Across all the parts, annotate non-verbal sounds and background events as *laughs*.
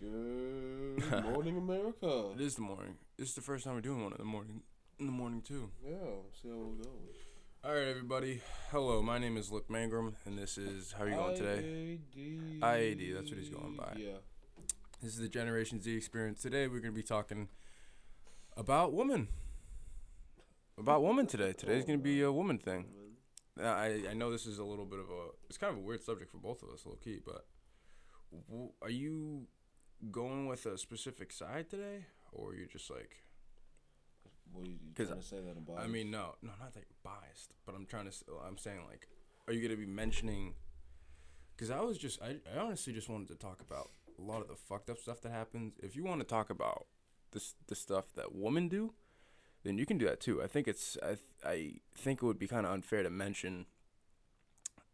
Good *laughs* morning, America. It is the morning. This is the first time we're doing one in the morning. In the morning too. Yeah, see how it goes. All right, everybody. Hello, my name is Luke Mangrum, and this is how are you going today? IAD. IAD, that's what he's going by. Yeah. This is the Generation Z experience. Today we're gonna be talking about women. About women today. Today's oh, gonna be a woman thing. I I know this is a little bit of a it's kind of a weird subject for both of us, low key. But w- are you going with a specific side today, or you're just like? What you, you trying to say that about? I mean, no, no, not that you're biased, but I'm trying to. I'm saying like, are you gonna be mentioning? Because I was just, I, I honestly just wanted to talk about a lot of the fucked up stuff that happens. If you want to talk about this, the stuff that women do, then you can do that too. I think it's, I, th- I think it would be kind of unfair to mention.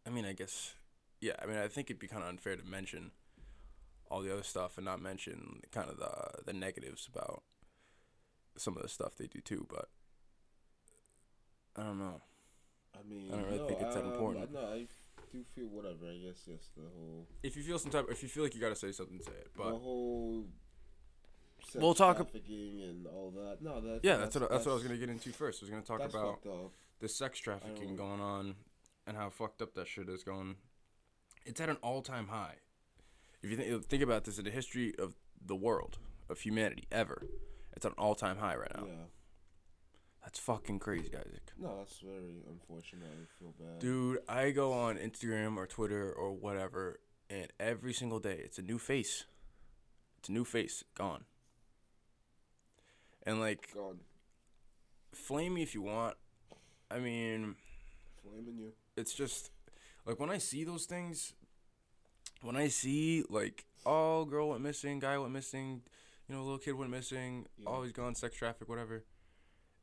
I mean, I guess, yeah. I mean, I think it'd be kind of unfair to mention all the other stuff and not mention kind of the the negatives about some of the stuff they do too. But I don't know. I mean, I don't really no, think it's that um, important. No, I do feel whatever. I guess yes, the whole, If you feel some type, if you feel like you gotta say something, say it. But the whole. We'll talk ab- trafficking and all that. No, that. yeah, that's what that's what I was gonna get into first. I was gonna talk about the sex trafficking going on and how fucked up that shit is going. It's at an all time high. If you think think about this in the history of the world of humanity ever, it's at an all time high right now. Yeah. That's fucking crazy, Isaac. No, that's very unfortunate. I feel bad. Dude, I go on Instagram or Twitter or whatever, and every single day it's a new face. It's a new face gone. And like, Gone. flame me if you want. I mean, Flaming you. it's just like when I see those things, when I see like, oh, girl went missing, guy went missing, you know, little kid went missing, Yeah. oh, he's gone, sex traffic, whatever.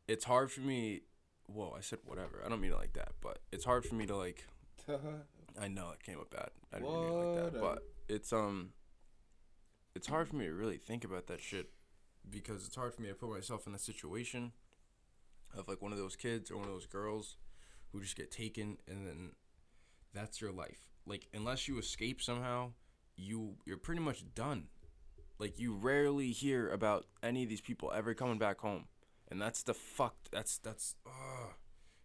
It's hard for me. Whoa, I said whatever. I don't mean it like that, but it's hard for me to like. *laughs* I know it came up bad. I didn't mean it like that, but it's um. It's hard for me to really think about that shit, because it's hard for me to put myself in a situation. Of like one of those kids or one of those girls, who just get taken and then, that's your life. Like unless you escape somehow, you you're pretty much done. Like you rarely hear about any of these people ever coming back home, and that's the fucked. That's that's uh,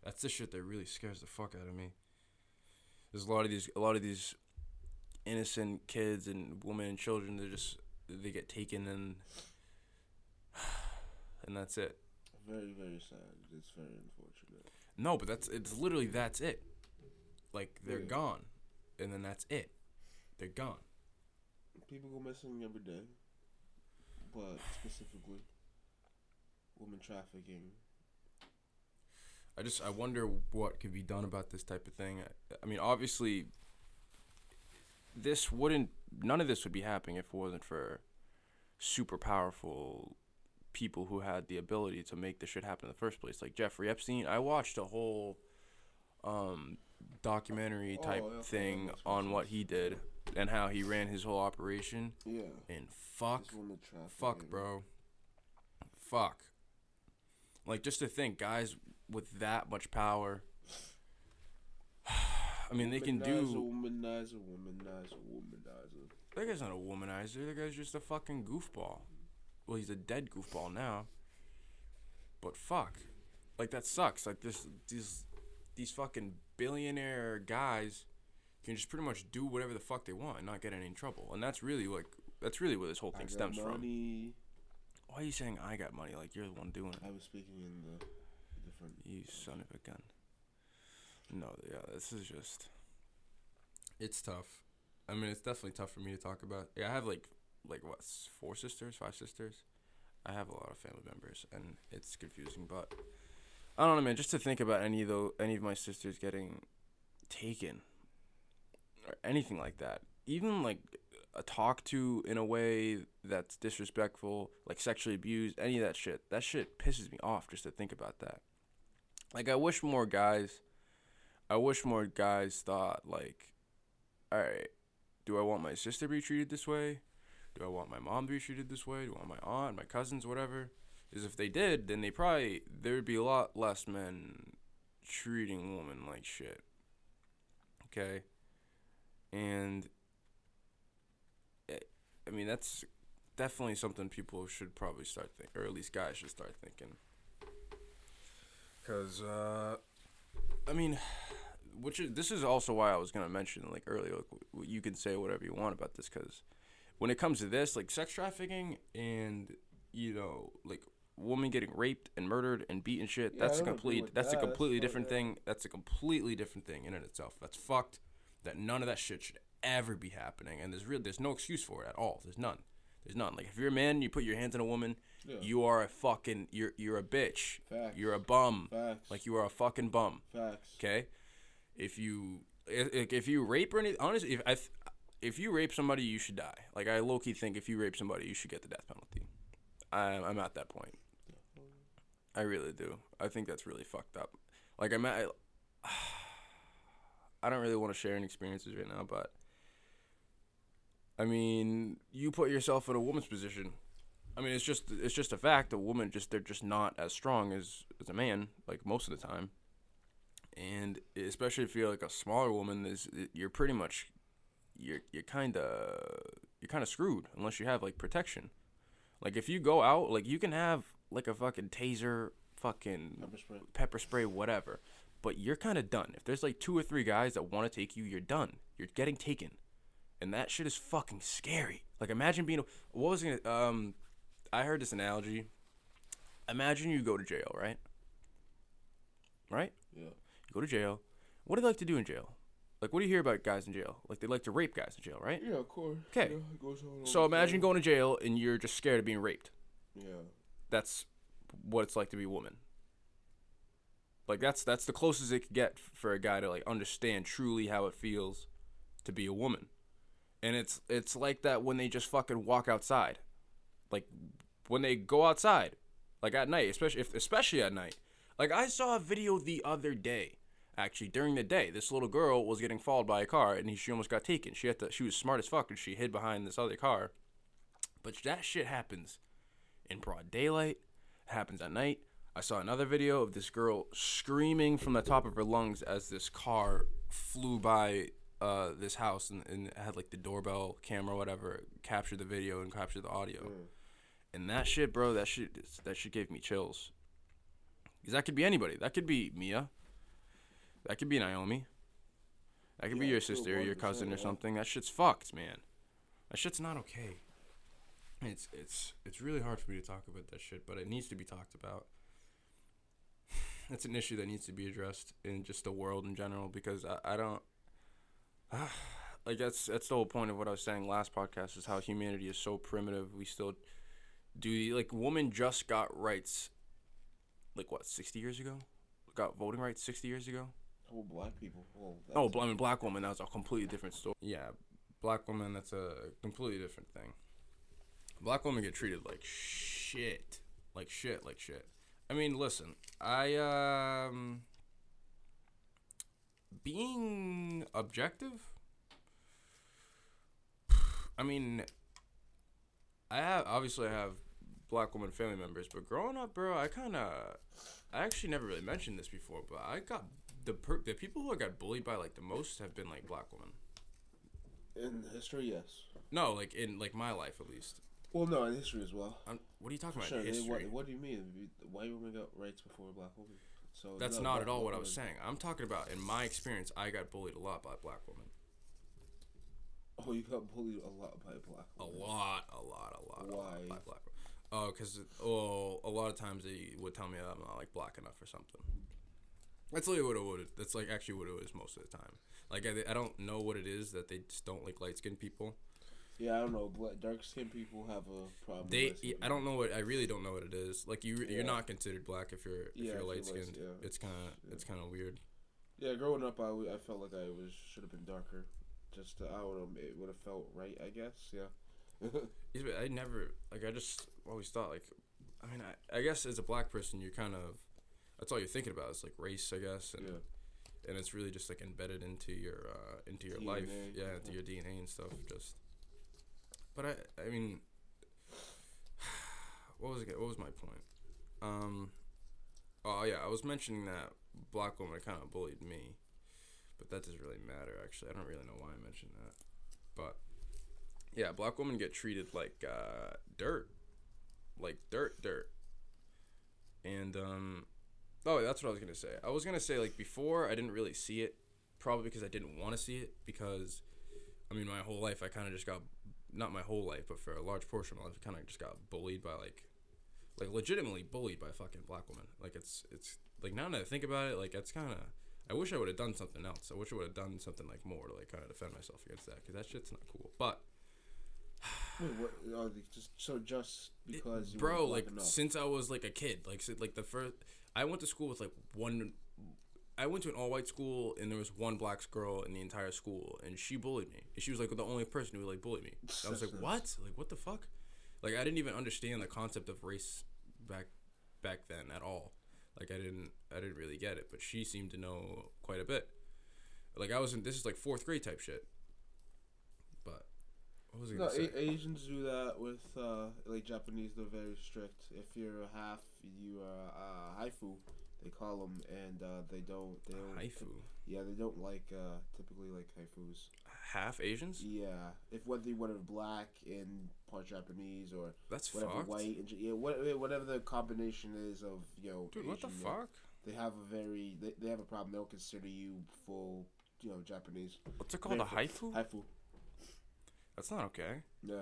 that's the shit that really scares the fuck out of me. There's a lot of these a lot of these innocent kids and women and children that just they get taken and *sighs* and that's it. Very, very sad. It's very unfortunate. No, but that's it's literally that's it. Like they're Yeah. gone, and then that's it. They're gone. People go missing every day, but specifically, women trafficking. I just I wonder what could be done about this type of thing. I, I mean, obviously, this wouldn't none of this would be happening if it wasn't for super powerful people who had the ability to make this shit happen in the first place. Like Jeffrey Epstein, I watched a whole um, documentary Oh, type yeah, thing on what he did and how he ran his whole operation. Yeah. And fuck This woman trafficking. Fuck, bro. Fuck. Like just to think, guys with that much power. *sighs* I mean, they can do. Womanizer, womanizer, womanizer. That guy's not a womanizer. That guy's just a fucking goofball. Well, he's a dead goofball now. But fuck, like that sucks. Like this, these, these fucking billionaire guys can just pretty much do whatever the fuck they want and not get any trouble. And that's really like that's really where this whole I thing got stems from. Why are you saying I got money? Like you're the one doing it. I was speaking in the different. You son of a gun. No, yeah, this is just. It's tough. I mean, it's definitely tough for me to talk about. Yeah, I have like, like what, four sisters, five sisters. I have a lot of family members, and it's confusing. But I don't know, man. Just to think about any of those, any of my sisters getting taken, or anything like that, even like a talk to in a way that's disrespectful, like sexually abused, any of that shit. That shit pisses me off just to think about that. Like I wish more guys I wish more guys thought like all right, do I want my sister to be treated this way? Do I want my mom to be treated this way? Do I want my aunt, my cousins, whatever? Is if they did, then they probably there would be a lot less men treating women like shit. Okay? and eh, I mean that's definitely something people should probably start thinking, or at least guys should start thinking. Cause uh, I mean, which is this is also why I was gonna mention like earlier. Like, you can say whatever you want about this, cause when it comes to this, like sex trafficking and you know like woman getting raped and murdered and beaten shit, Yeah, that's a complete that's a that. That's completely fucked different thing. That's a completely different thing in and itself. That's fucked. That none of that shit should ever be happening, and there's real there's no excuse for it at all. There's none. There's none. Like if you're a man, you put your hands on a woman, Yeah. you are a fucking you're you're a bitch. Facts. You're a bum. Facts. Like you are a fucking bum. Facts. Okay, if you if, if you rape or anything, honestly, if I if you rape somebody, you should die. Like I low key think if you rape somebody, you should get the death penalty. I, I'm at that point. I really do. I think that's really fucked up. Like I'm at. I *sighs* don't really want to share any experiences right now, but I mean, you put yourself in a woman's position. I mean, it's just it's just a fact. A woman just they're just not as strong as as a man, like most of the time. And especially if you're like a smaller woman, is you're pretty much you're you're kind of you're kind of screwed unless you have like protection. Like if you go out, like you can have like a fucking taser, fucking Pepper spray. pepper spray, whatever. But you're kind of done. If there's like two or three guys that want to take you, you're done. You're getting taken, and that shit is fucking scary. Like imagine being. What was it? Um, I heard this analogy. Imagine you go to jail, right? Right? Yeah. You go to jail. What do they like to do in jail? Like, what do you hear about guys in jail? Like, they like to rape guys in jail, right? Yeah, of course. 'Kay. Yeah, it goes on all So imagine time. going to jail and you're just scared of being raped. Yeah. That's what it's like to be a woman. Like that's that's the closest it could get for a guy to like understand truly how it feels to be a woman. And it's it's like that when they just fucking walk outside. Like when they go outside, like at night, especially if especially at night. Like I saw a video the other day, actually during the day. This little girl was getting followed by a car, and she almost got taken. She had to. She was smart as fuck, and she hid behind this other car. But that shit happens in broad daylight. It happens at night. I saw another video of this girl screaming from the top of her lungs as this car flew by uh, this house and, and had like the doorbell camera, whatever, captured the video and captured the audio. Mm. And that shit, bro, that shit, that shit gave me chills. Because that could be anybody. That could be Mia. That could be Naomi. That could be your sister, your cousin, or something. That shit's fucked, man. That shit's not okay. It's it's it's really hard for me to talk about that shit, but it needs to be talked about. *sighs* It's an issue that needs to be addressed in just the world in general because I, I don't *sighs* like that's that's the whole point of what I was saying last podcast is how humanity is so primitive. We still do like women just got rights like what, 60 years ago? Got voting rights 60 years ago? Oh, black people. Well, Oh, that's- I mean, black woman. That was a completely different story. Yeah, black woman. That's a completely different thing. Black women get treated like shit, like shit, like shit. I mean, listen, I um, being objective. I mean, I have obviously I have black woman family members, but growing up, bro, I kind of, I actually never really mentioned this before, but I got the per- the people who I got bullied by like the most have been like black women. in history, yes. No, like in like my life at least. Well, no, in history as well. I'm, what are you talking about? Sure. history. What, what do you mean? White women got rights before black women. So That's no, not at all what I was saying. I'm talking about in my experience, I got bullied a lot by black women. Oh, you got bullied a lot by black A women. lot, a lot, a lot, a lot Why? by black women. Uh, oh, because oh, a lot of times they would tell me I'm not like black enough or something. That's really what it would. That's like actually what it is most of the time. Like I, I don't know what it is that they just don't like light skinned people. Yeah, I don't know. Black, dark skinned people have a problem. They, with. I don't know what. I really don't know what it is. Like you, Yeah. you're not considered black if you're if Yeah, you're light skinned. yeah. It's kind of it's kind of weird. Yeah, growing up, I, I felt like I was should have been darker. Just to, I don't know. It would have felt right. I guess. Yeah. *laughs* Yeah, I never like. I just always thought like, I mean, I, I guess as a black person, you're kind of that's all you're thinking about is like race, I guess, and yeah. and it's really just like embedded into your uh, into your life, DNA. yeah, into your DNA and stuff. Just, but I I mean, *sighs* what was it? What was my point? Um, oh yeah, I was mentioning that black women kind of bullied me, but that doesn't really matter. Actually, I don't really know why I mentioned that, but yeah, black women get treated like uh, dirt, like dirt, dirt. And um, oh, that's what I was gonna say. I was gonna say like before I didn't really see it, probably because I didn't want to see it because, I mean, my whole life I kind of just got, not my whole life, but for a large portion of my life, I kind of just got bullied by like, like legitimately bullied by a fucking black woman. Like it's it's like now that I think about it, like it's kind of. I wish I would have done something else. I wish I would have done something like more to like kind of defend myself against that because that shit's not cool. But Wait, what? Oh, just so just because bro like since i was like a kid like si- like the first i went to school with like one i went to an all-white school and there was one black girl in the entire school and she bullied me. And she was like the only person who like bullied me. I was like *laughs* what? Like what the fuck? Like i didn't even understand the concept of race back back then at all. Like i didn't i didn't really get it but she seemed to know quite a bit. Like i was in this is like fourth grade type shit but what was i No, a- Asians do that with uh, like Japanese. They're very strict. If you're a half, you are uh, haifu. They call them, and uh, they don't. They don't. haifu Yeah, they don't like uh, typically like haifus. half asians Yeah, if whether you whether black and part Japanese or that's whatever fucked white and yeah, what, whatever the combination is of you know. Dude, what the Asian, fuck? They have a very they, they have a problem. They'll consider you full you know Japanese What's it called? A haifu? haifu. That's not okay. Yeah.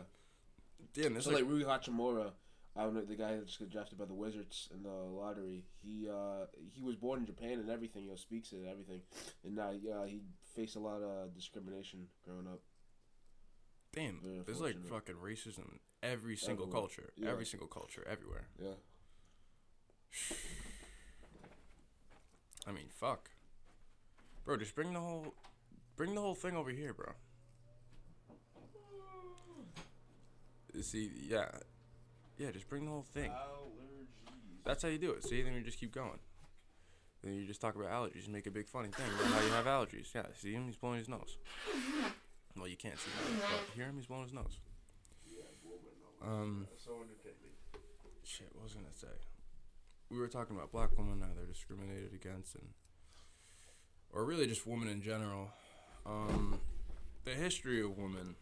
Damn, this So like, like Rui Hachimura, I don't know the guy that just got drafted by the Wizards in the lottery. He uh he was born in Japan and everything. You know, speaks it and everything, and now uh, he faced a lot of discrimination growing up. damn, very there's like fucking racism in every single Everywhere. culture. Yeah. Every single culture, everywhere. Yeah. *sighs* I mean, fuck. Bro, just bring the whole, bring the whole thing over here, bro. See, yeah, yeah, just bring the whole thing. Allergies. That's how you do it. See, then you just keep going. Then you just talk about allergies and make a big funny thing about how you have allergies. Yeah, see him? He's blowing his nose. Well, you can't see him, but hear him? He's blowing his nose. Um, So entertaining. shit, what was I gonna say? We were talking about black women, how they're discriminated against, and or really just women in general. Um, the history of women.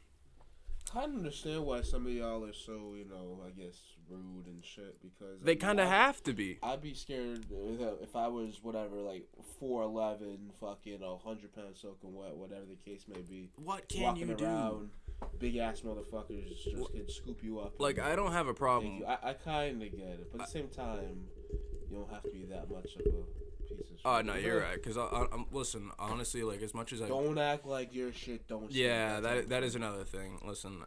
Kind of understand why some of y'all are so you know I guess rude and shit because I They mean, kind of I- have to be. I'd be scared if- if I was whatever, like four eleven, fucking a hundred pounds soaking wet, whatever the case may be. What can you do? around, big ass motherfuckers just can scoop you up. Like I don't have a problem. you. I, I kind of get it, but at the same time, you don't have to be that much of a Oh shit. no, you're right. Cause I, I, I'm listen. Honestly, like as much as I Don't act like your shit don't. Yeah, That's that that is another thing. Listen,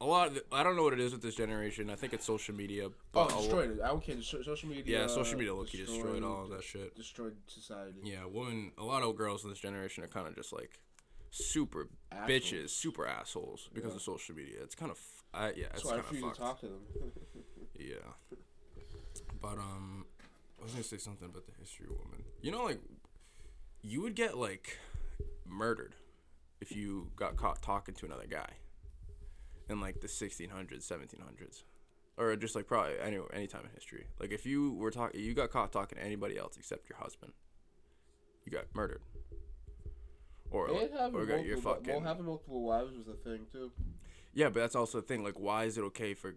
a lot. Of the, I don't know what it is with this generation. I think it's social media. Oh, But lo- destroyed it. I don't care. Social media. yeah, social media Look, key destroyed all of that shit. Destroyed society. Yeah, women. A lot of girls in this generation are kind of just like super Assholes. bitches, super assholes because Yeah. of social media. It's kind of. I, yeah, it's So kind of refuse to fucked. talk to them. *laughs* Yeah. But um I was gonna say something about the history of women. You know, like you would get like murdered if you got caught talking to another guy in like the 1600s, 1700s, or just like probably any any time in history. Like if you were talking, you got caught talking to anybody else except your husband, you got murdered. Or, like, or got your fucking well, having multiple wives was a thing too. yeah, but that's also the thing. Like, why is it okay for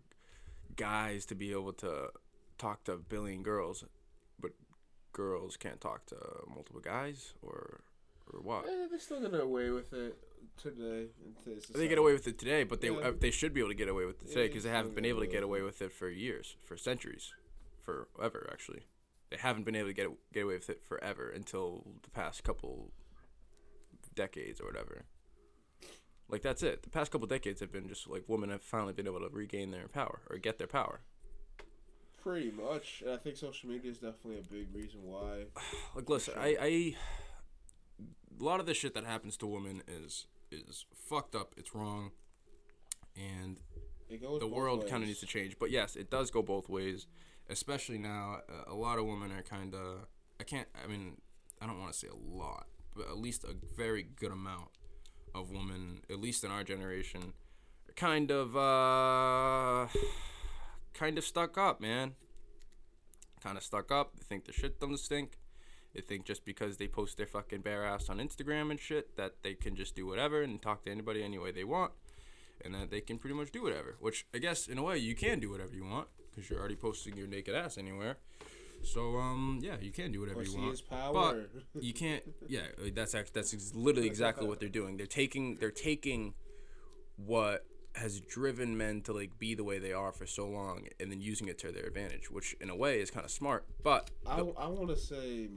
guys to be able to talk to a billion girls, girls can't talk to multiple guys, or or what? Eh, they still gonna get away with it today. They get away with it today, but they Yeah. uh, they should be able to get away with it today because they they haven't been able to get away with it for years, for centuries, forever actually. They haven't been able to get get away with it forever until the past couple decades or whatever. Like that's it. The past couple decades have been just like women have finally been able to regain their power or get their power. Pretty much. And I think social media is definitely a big reason why. *sighs* Like listen, sure. I, I a lot of the shit that happens to women is is fucked up. It's wrong, and It goes the world kind of needs to change. But yes, it does go both ways. Especially now, a lot of women are kind of. I can't. I mean, I don't want to say a lot, but at least a very good amount of women, at least in our generation, are kind of, uh, kind of stuck up, man. Kind of stuck up. They think the shit doesn't stink. They think just because they post their fucking bare ass on Instagram and shit that they can just do whatever and talk to anybody any way they want, and that they can pretty much do whatever. Which I guess in a way you can do whatever you want because you're already posting your naked ass anywhere. So um yeah, you can do whatever you want. power. But you can't. Yeah, that's act- that's literally exactly what they're doing. They're taking they're taking what has driven men to like be the way they are for so long, and then using it to their advantage, which in a way is kind of smart. But I, the- I want to say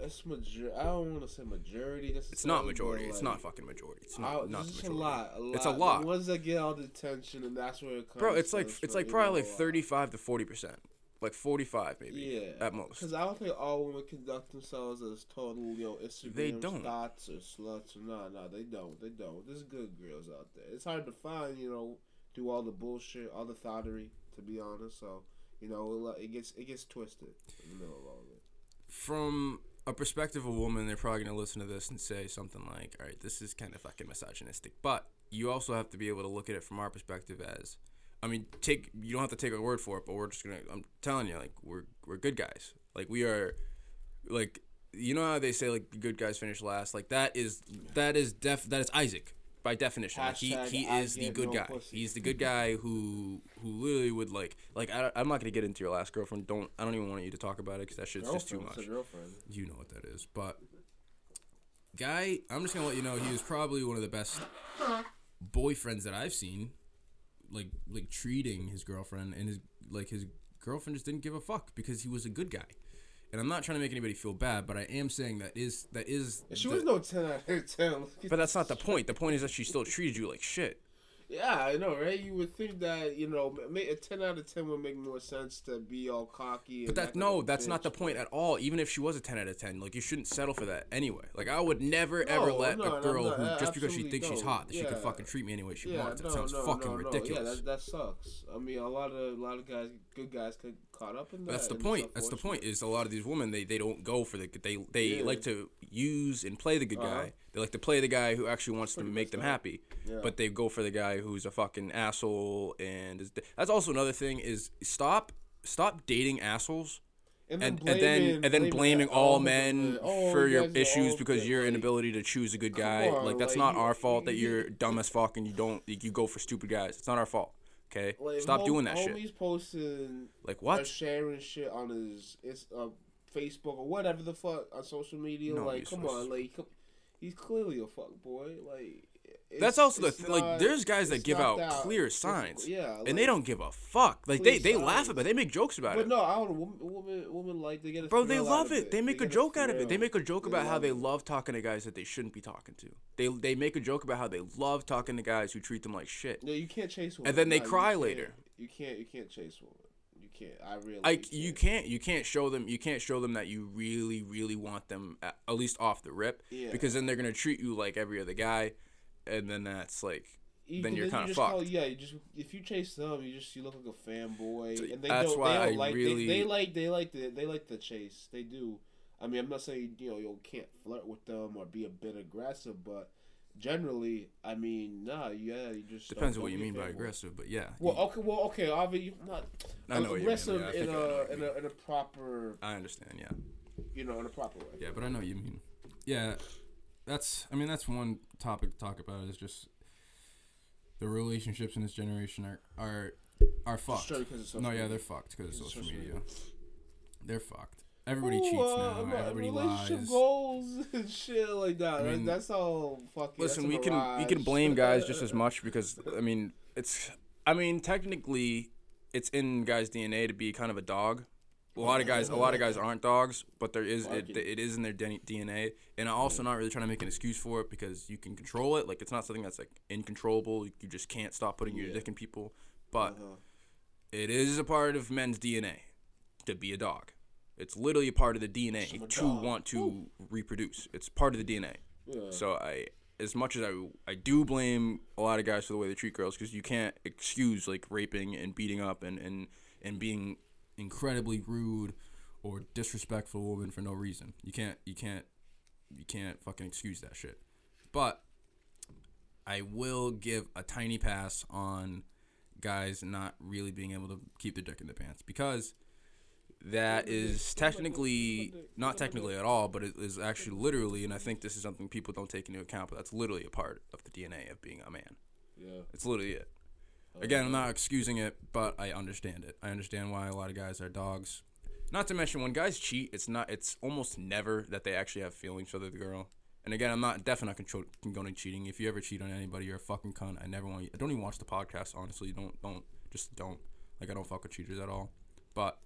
it's major. I don't want to say majority. it's not majority. but, It's not fucking majority. It's not I, not it's a lot, a lot. It's a lot. Ones that get all the attention, and that's where it comes. Bro, it's like it's like probably like uh, thirty five to forty percent, like forty five maybe Yeah, at most. Because I don't think all women conduct themselves as total, you know, Instagram They don't. thoughts or sluts. Or, nah, nah, they don't. They don't. There's good girls out there. It's hard to find, you know, do all the bullshit, all the thottery, to be honest. So, you know, it, it gets it gets twisted in the middle of all of it. From a perspective of a woman, they're probably gonna listen to this and say something like, "All right, this is kind of fucking misogynistic." But you also have to be able to look at it from our perspective as, I mean, take you don't have to take our word for it, but we're just gonna. I'm telling you, like we're we're good guys. Like we are, like you know how they say like the good guys finish last. Like that is that is def that is Isaac by definition. Like he Hashtag he I is the good no guy. pussy. He's the good guy who who literally would like like I, I'm not gonna get into your last girlfriend. Don't I don't even want you to talk about it because that shit's just too Girlfriend, much it's a girlfriend. you know what that is. But guy, I'm just gonna let you know he was probably one of the best boyfriends that I've seen. Like like treating his girlfriend and his like his girlfriend just didn't give a fuck because he was a good guy. And I'm not trying to make anybody feel bad, but I am saying that is that is. She the- was no ten out of ten. but that's not the point. The point is that she still treated you like shit. Yeah, I know, right? You would think that you know, a ten out of ten would make more sense to be all cocky. But that no, that's not the point at all. Even if she was a ten out of ten, like you shouldn't settle for that anyway. Like I would never ever let no, a girl no, who I just because she thinks she's don't. hot that she can fucking treat me any way she Yeah, wants. That no, sounds no, fucking no, no. ridiculous. Yeah, that, that sucks. I mean, a lot of a lot of guys, good guys, get caught up in that. That's the point. That's the point. Is a lot of these women they, they don't go for the they they Yeah. like to use and play the good Uh-huh. guy. They like to play the guy who actually wants to make them that. happy. Yeah. But they go for the guy who's a fucking asshole and is, that's also another thing is stop stop dating assholes and, and then and then blaming all men oh, for your issues because your inability to choose a good guy. on, like that's like, not you- our fault that you- you're dumb as fuck and you don't you go for stupid guys. It's not our fault. Okay, like, stop doing that shit. Homies posting Like what? sharing shit on his, his uh, Facebook or whatever the fuck on social media. No, like, come on, like he's clearly a fuck boy. Like. That's also the thing. Like, there's guys that give out clear signs, Yeah, and they don't give a fuck. Like they, they laugh signs. about, it. they make jokes about But it. But no, I don't. Woman, woman, woman like they get a Bro, they love of it. They make a get joke out of it. They make a joke They about how love they it. love talking to guys that they shouldn't be talking to. They they make a joke about how they love talking to guys who treat them like shit. No, you can't chase women. And then they No, cry can't. later. You can't. You can't chase women. You can't. I really. Like you can't you can't show them you can't show them that you really really want them at, at least off the rip Yeah. because then they're gonna treat you like every other guy, and then that's like You- then you're you kinda just call- fucked. yeah, you just if you chase them, you just you look like a fanboy, and they That's don't. why they I don't like. really- They, they like. They like the. They like the chase. They do. I mean, I'm not saying you know you can't flirt with them or be a bit aggressive, but generally, I mean, nah, yeah, you just depends on what you mean by aggressive, but yeah. Well, okay, well, okay, obviously, not I know what you mean, aggressive yeah, I in I a in a in a proper, I understand, yeah. you know, in a proper way. Yeah, but I know what you mean. Yeah, that's. I mean, that's one topic to talk about. Is just the relationships in this generation are are are fucked. straight 'cause of social No, yeah, they're fucked because of social social media. They're fucked. Everybody Ooh, cheats uh, now. Everybody relationship lies. goals *laughs* and shit like that. I mean, that's all fucking. Listen, we can we can blame guys just as *laughs* much because I mean it's I mean technically it's in guys' DNA to be kind of a dog. A lot of guys, a lot of guys aren't dogs, but there is it, it is in their DNA, and I'm also not really trying to make an excuse for it because you can control it. Like it's not something that's like uncontrollable. You just can't stop putting your Yeah. dick in people, but Uh-huh. it is a part of men's DNA to be a dog. It's literally a part of the DNA to want to reproduce. It's part of the DNA. Yeah. So I, as much as I, I do blame a lot of guys for the way they treat girls because you can't excuse like raping and beating up and and and being incredibly rude or disrespectful woman for no reason. You can't you can't you can't fucking excuse that shit. But I will give a tiny pass on guys not really being able to keep their dick in their pants because that is they- but they- technically not technically at all, but it is actually literally, and I think this is something people don't take into account, but that's literally a part of the DNA of being a man. Yeah. It's literally it. Again, I'm not excusing it, but I understand it. I understand why a lot of guys are dogs. Not to mention when guys cheat, it's not. It's almost never that they actually have feelings for the girl. And again, I'm not definitely not control, condoning cheating. If you ever cheat on anybody, you're a fucking cunt. I never want you. I don't even watch the podcast. Honestly, don't don't just don't. Like I don't fuck with cheaters at all. But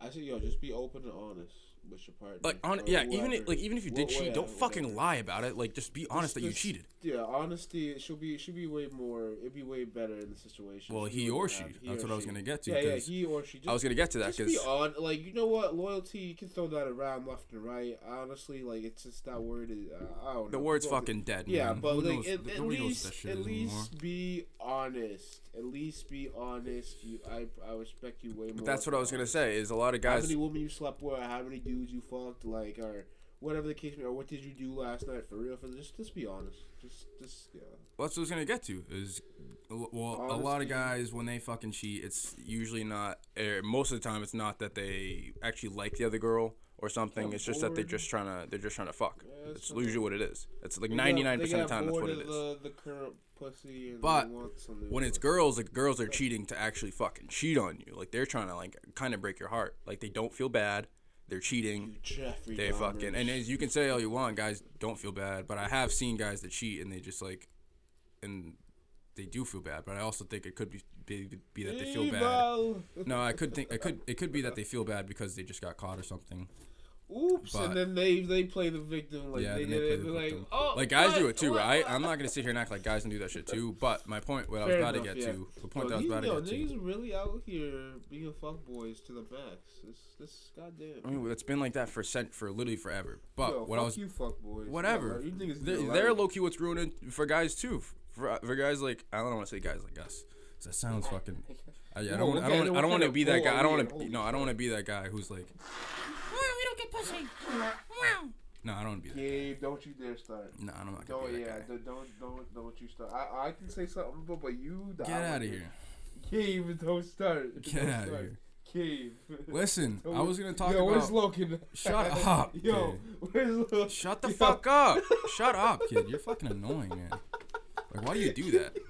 I say, yo, just be open and honest with your partner. like on yeah, even whoever. if, like even if you did Wh- cheat, don't fucking whatever. lie about it. Like just be honest that you cheated. Yeah, honesty. It should be. Should be way more. It'd be way better in the situation. Well, he or she. he That's or what I was gonna get to. Yeah, yeah, he or she. Just, I was gonna get to that just because be on. Like you know what, loyalty. You can throw that around left and right. Honestly, like it's just that word is. Uh, I don't know. the word's People- fucking dead. Yeah, man. but Who like knows- at, at what least at least anymore. be honest. At least be honest. You, I, I respect you way more. But that's what I was gonna say. Is a lot of guys. How many women you slept with? How many dudes you fucked? Like, or whatever the case may be. Or what did you do last night? For real, for just just be honest. Just just yeah. Well, that's what I was gonna get to. Is well, a lot of guys when they fucking cheat, it's usually not. Er, most of the time, it's not that they actually like the other girl or something. It's just that they're just trying to. They're just trying to fuck. Yeah, it's usually what it is. It's like ninety nine percent of the time that's what it is. The, the current pussy. But they want some new When it's girls, like girls are cheating to actually fucking cheat on you. Like they're trying to like kind of break your heart. Like they don't feel bad. They're cheating. Jeffrey They fucking and as you can say all you want, guys don't feel bad, but I have seen guys that cheat and they just like, and they do feel bad. But I also think it could be be, be that they feel bad. No, I could think it could it could be that they feel bad because they just got caught or something. Oops, But- and then they they play the victim like yeah, they they it. the like, victim. oh, like guys do it too, What? right? I'm not gonna sit here and act like guys don't do that shit too. But my point, what I was Fair about to get yeah. to, the point that I was about to yo, get to. niggas really out here being fuckboys to the max. This this goddamn. I mean, it's been like that for cent for literally forever. But Yo, what fuck I was you fuckboys. whatever. No, you they're, they're low key what's ruining for guys too. For, for guys like I don't want to say guys like us. That sounds *laughs* fucking. I, I don't. what I don't. I don't want to be that guy. I don't want to. No, I don't want to be that guy who's like. We don't get pussy. No, I don't want to be that. Gabe, don't you dare start. No, I'm not gonna Don't be that yeah, guy. don't don't don't don't you start. I I can say something, but but you Get out of here. Gabe, don't start. Get Don't out of start. here. Gabe. Listen, *laughs* I was gonna talk about. Yo, where's. Logan? Shut *laughs* up, Yo, kid. where's Logan? Shut the Yo. fuck up. *laughs* Shut up, kid. You're fucking annoying, man. Like, why do you do that? *laughs*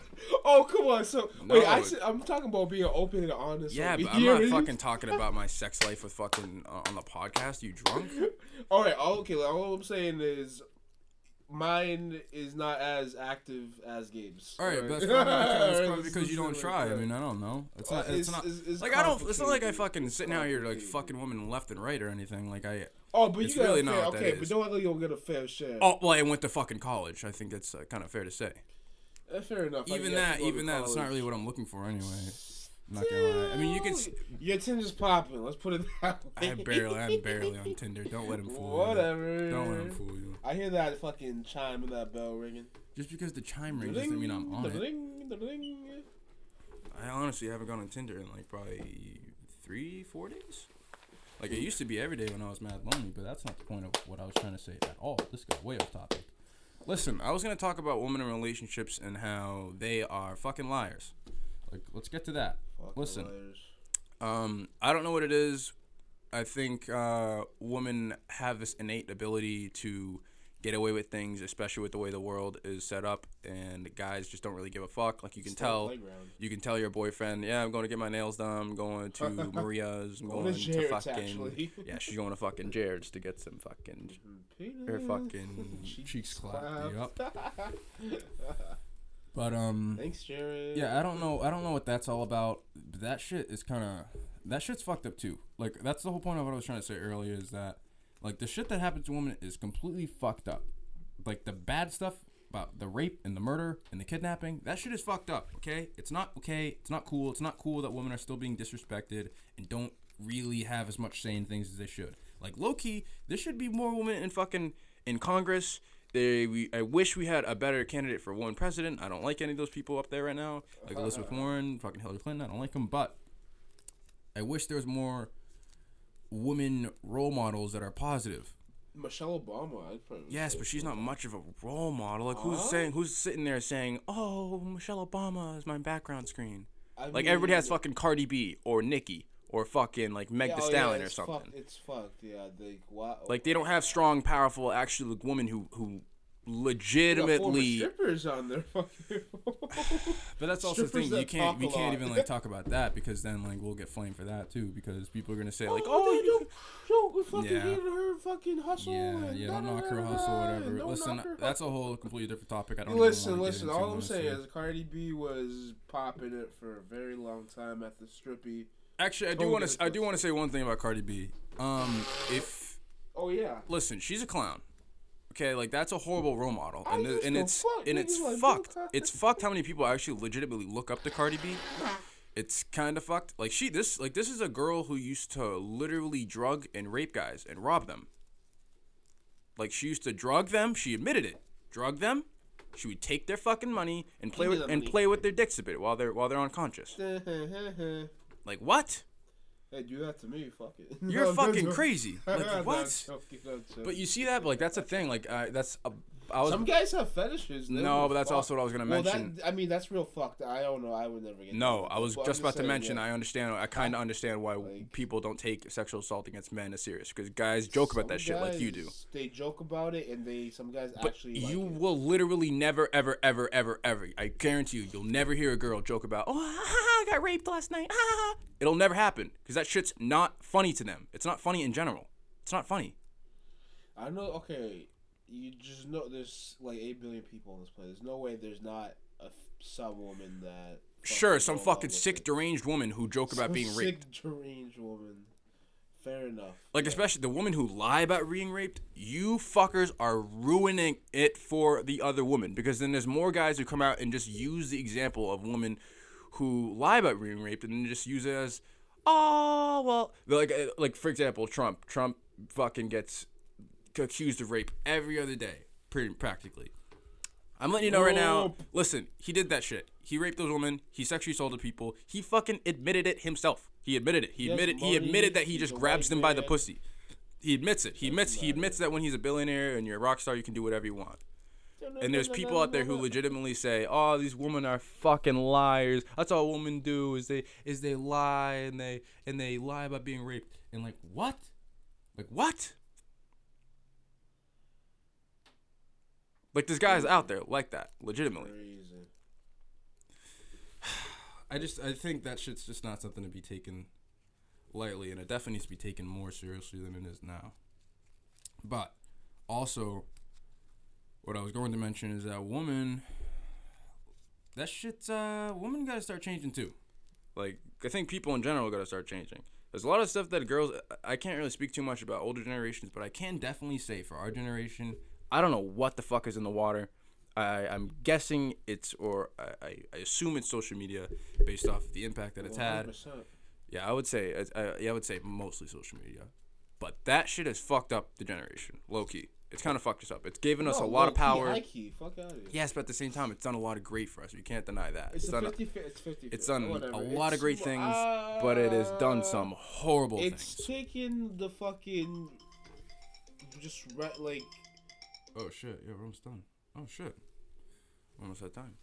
Oh come on! So wait, I No. I'm talking about being open and honest. Yeah, over but *laughs* I'm here. not fucking talking about my *laughs* sex life with fucking uh, on the podcast. You drunk? All right, all, okay. Like, all I'm saying is, mine is not as active as Gabe's. All right, but that's probably because, that's probably because you don't just say it try. I mean, I don't know. It's not. It's, not. like I don't. It's not like I fucking sitting out here like fucking women left and right or anything. Like I. Oh, but It's you got really not fair, what that okay, is. but don't act like you don't get a fair share. Oh well, I went to fucking college. I think that's uh, kind of fair to say. Eh, fair enough. Even that, you go to even that, it's not really what I'm looking for anyway. I'm not gonna lie. I mean, you can. Your Tinder's popping. Let's put it that way. *laughs* I barely, I'm barely on Tinder. Don't let him fool you. Whatever. Don't let him fool you. I hear that fucking chime of that bell ringing. Just because the chime rings doesn't mean I'm on it. I honestly haven't gone on Tinder in like probably three, four days. Like it used to be every day when I was mad lonely, but that's not the point of what I was trying to say at all. This got way off topic. Listen, I was gonna talk about women in relationships and how they are fucking liars. Like, let's get to that. Fucking Listen. liars. Um, I don't know what it is. I think uh, women have this innate ability to get away with things, especially with the way the world is set up, and guys just don't really give a fuck. Like you can It's tell, you can tell your boyfriend, yeah, I'm going to get my nails done. I'm going to *laughs* Maria's. I'm Going going to to fucking actually. *laughs* yeah, she's going to fucking Jared's to get some fucking her fucking *laughs* cheeks clapped. clapped. Yep. But um, Thanks, Jared. yeah, I don't know. I don't know what that's all about. That shit is kind of that shit's fucked up too. Like that's the whole point of what I was trying to say earlier is that like the shit that happens to women is completely fucked up. Like the bad stuff about the rape and the murder and the kidnapping, that shit is fucked up. Okay, it's not okay. It's not cool. It's not cool that women are still being disrespected and don't really have as much say in things as they should. Like low key, there should be more women in fucking in Congress. They, we, I wish we had a better candidate for one president. I don't like any of those people up there right now, like Elizabeth Warren, fucking Hillary Clinton. I don't like them, but I wish there was more women role models that are positive. Michelle Obama. I'd probably Yes, but she's not much of a role model. Like who's Huh? saying, who's sitting there saying, "Oh, Michelle Obama is my background screen." I Like mean, everybody has fucking Cardi B or Nicki or fucking like Meg Yeah, the oh, Stallion or it's something. It's fucked. Yeah, they wow. Like they don't have strong, powerful, actually like, women who who They got former legitimately. strippers on their *laughs* fucking. But that's also the thing. You can't we can't even like talk about that because then like we'll get flamed for that too because people are gonna say like oh, oh they don't, don't we fucking Yeah. hated her fucking hustle. yeah and yeah da, don't knock her hustle da, whatever. Listen, that's a whole completely different topic. I don't Listen, even listen. All I'm saying honestly. is Cardi B was popping it for a very long time at the strippy. Actually, I do want to I do want to say one thing about Cardi B. Um, if Oh yeah. listen, she's a clown. Okay, like that's a horrible role model, and the, and it's fuck and it's like fucked. It's fucked how many people actually legitimately look up to Cardi B. It's kind of fucked. Like she this like this is a girl who used to literally drug and rape guys and rob them. Like she used to drug them. She admitted it. Drug them. She would take their fucking money and play with the and play with their dicks a bit while they're while they're unconscious. *laughs* Like what? Do that to me, fuck it. You're *laughs* No, fucking crazy. *laughs* Like what? joking. But you see that? Like that's a thing. Like uh, that's a, I was Some guys have fetishes. they no, but that's fuck. also what I was gonna Well, mention. that I mean, that's real fucked. I don't know. I would never get. No, that. I was But just about to mention. yeah. I understand. I kind of understand why Like- people don't take sexual assault against men as serious because guys joke about that shit like you do. They joke about it, and they some guys But actually. you like will literally never, ever, ever, ever, ever. I guarantee you, you'll never hear a girl joke about, "Oh, I got raped last night." Ha, ha, ha." It'll never happen because that shit's not funny to them. It's not funny in general. It's not funny. I know. Okay, you just know there's like eight billion people on this planet. There's no way there's not a some woman that. Sure, some fucking sick, deranged woman who joke about Some being raped. Sick, deranged woman. Fair enough. Like Yeah. especially the women who lie about being raped, you fuckers are ruining it for the other woman because then there's more guys who come out and just use the example of women who lie about being raped and then just use it as, oh well, like uh, like for example, Trump. Trump fucking gets accused of rape every other day, pretty practically. I'm letting you know right now. Listen, he did that shit. He raped those women. He sexually assaulted people. He fucking admitted it himself. He admitted it. He admitted. He money, admitted that he he's just a grabs white them by the man. pussy. He admits it. He admits. He admits that when he's a billionaire and you're a rock star, you can do whatever you want. And there's people out there who legitimately say, "Oh, these women are fucking liars. That's all women do is they is they lie and they and they lie about being raped." And like, what? Like what? Like there's guys out there like that, legitimately. Crazy. *sighs* I just I think that shit's just not something to be taken lightly, and it definitely needs to be taken more seriously than it is now. But also, what I was going to mention is that woman, that shit's uh, women gotta start changing too. Like I think people in general got to start changing. There's a lot of stuff that girls. I can't really speak too much about older generations, but I can definitely say for our generation, I don't know what the fuck is in the water. I, I'm guessing it's, or I, I, I assume it's social media, based off of the impact that it's had. 100%. Yeah, I would say, uh, uh, yeah, I would say mostly social media, but that shit has fucked up the generation, low key. It's kind of fucked us up. It's given us a lot of power. high-key, Fuck out of here. Yes, but at the same time, it's done a lot of great for us. You can't deny that. It's, a done a- 50 fi- it's 50 it's done whatever. a lot of great things, but it has done uh, some horrible It's things. taken the fucking just re- like Oh shit! Yeah, we're almost done. Oh shit, almost that time.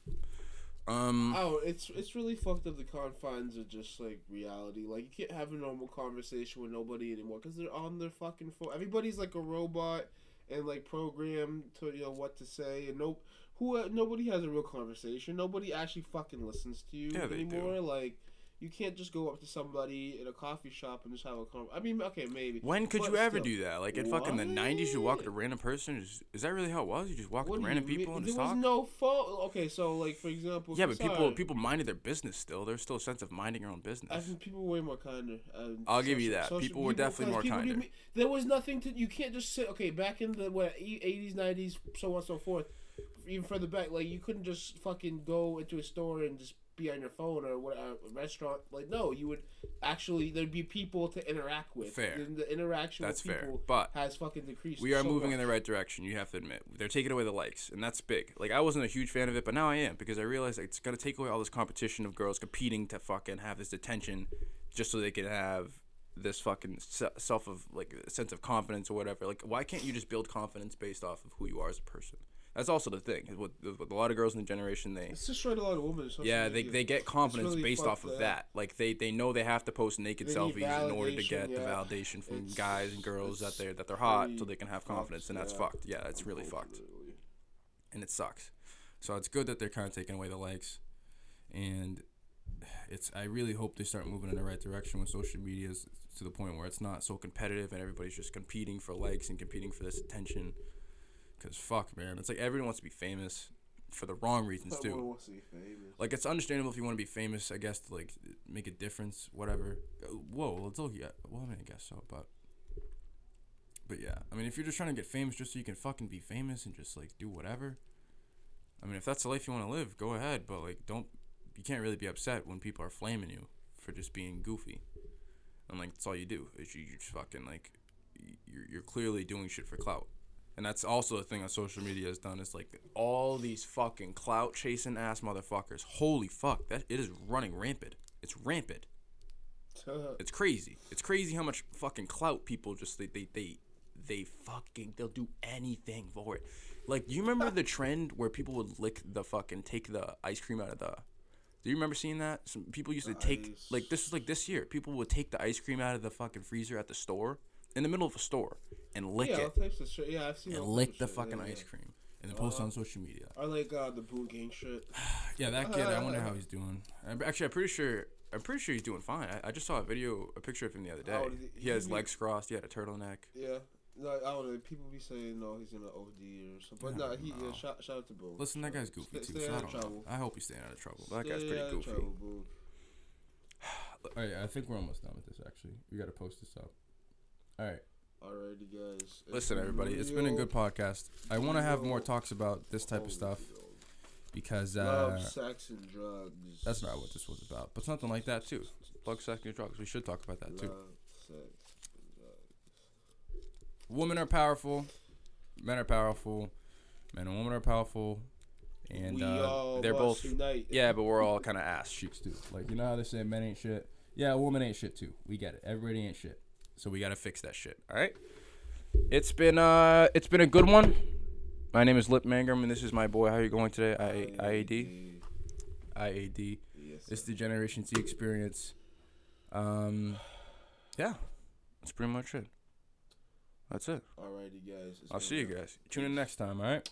Um, oh, it's it's really fucked up the confines of just like reality. Like you can't have a normal conversation with nobody anymore because they're on their fucking phone. Everybody's like a robot and like programmed to you know what to say and no who nobody has a real conversation. Nobody actually fucking listens to you Yeah, they do. anymore. Like. You can't just go up to somebody in a coffee shop and just have a conversation. I mean, okay, maybe. when could but you ever still. do that? Like in fucking the '90s, you walk with a random person. Is, is that really how it was? You just walk What with random people mean? and there just was no phone. Okay, so like for example, yeah, but people sorry, people minded their business still. There's still a sense of minding your own business. I think people were way more kinder. Uh, I'll give you that. social- People were definitely more kinder. There was nothing to. You can't just sit. Okay, back in the what eighties, nineties, so on and so forth. Even further back, like you couldn't just fucking go into a store and just be on your phone or what uh, a restaurant. Like no, you would actually there'd be people to interact with. Fair. And the interaction That's with fair, but has fucking decreased. we are so moving much. in the right direction. You have to admit they're taking away the likes, and that's big. Like I wasn't a huge fan of it, but now I am because I realize it's gonna take away all this competition of girls competing to fucking have this attention, just so they can have this fucking self of like sense of confidence or whatever. Like why can't you just build confidence based off of who you are as a person? That's also the thing. With, with a lot of girls in the generation, they It's destroyed a lot of women. yeah, they, media. they get confidence really based off of fucked that. Like they, they know they have to post naked They selfies in order to get the validation from It's- guys and girls that it's they that they're hot, so they can have fucked, confidence, and that's yeah. fucked. Yeah, it's really fucked, and it sucks. So it's good that they're kind of taking away the likes, and it's I really hope they start moving in the right direction with social media s- to the point where it's not so competitive and everybody's just competing for likes and competing for this attention. Cause fuck, man, it's like everyone wants to be famous for the wrong reasons too. Someone wants to be famous. Like it's understandable if you want to be famous, I guess, to like make a difference, whatever. Uh, Whoa, let's look at. Well, I mean, I guess so, but. But yeah, I mean, if you're just trying to get famous just so you can fucking be famous and just like do whatever, I mean, if that's the life you want to live, go ahead. But like, don't. You can't really be upset when people are flaming you for just being goofy. And like, that's all you do is you, you just fucking like, you're you're clearly doing shit for clout. And that's also a thing that social media has done is like all these fucking clout chasing ass motherfuckers. Holy fuck, that it is running rampant. It's rampant. *laughs* It's crazy. It's crazy how much fucking clout people just they they they, they fucking they'll do anything for it. Like, do you remember *laughs* the trend where people would lick the fucking take the ice cream out of the do you remember seeing that? Some people used to take like this was like this year. People would take the ice cream out of the fucking freezer at the store in the middle of a store and lick yeah, all it types of shit. Yeah, I've seen and lick the shit, fucking yeah, ice cream and then post Uh, on social media. I like uh, the Boonk Gang shit. *sighs* Yeah, that kid. I wonder *sighs* how he's doing. I'm- Actually, I'm pretty sure. I'm pretty sure he's doing fine. I, I just saw a video, a picture of him the other day. Oh, did he- he has he be- legs crossed. He had a turtleneck. Yeah. No, I don't know. People be saying no, he's in an OD or something. But no, he no. yeah, shout, shout out to Boonk. Listen, that guy's goofy Stay- too. stay So I out of don't know. I hope he's staying out of trouble. That guy's pretty goofy. trouble, Boonk. *sighs* All right, I think we're almost done with this. Actually, we got to post this up. All right. Alrighty, guys. It's Listen, everybody, it's been a good podcast. I want to have more talks about this type of stuff shit. because uh, Love, sex, and drugs. that's not what this was about. But something like that too. Love, sex, and drugs. We should talk about that too. Love, sex, drugs. Women are powerful. Men are powerful. Men and women are powerful. And uh, they're both. unite. Yeah, but we're all kind of ass cheeks too. Like you know how they say men ain't shit. Yeah, a woman ain't shit too. We get it. Everybody ain't shit. So we gotta fix that shit. All right. It's been uh, it's been a good one. My name is Lip Mangrum, and this is my boy. How you going today? I IAD. IAD. Yes, It's the Generation Z experience. Um, yeah, that's pretty much it. That's it. Alrighty, guys. I'll see you guys. Tune in next time. All right.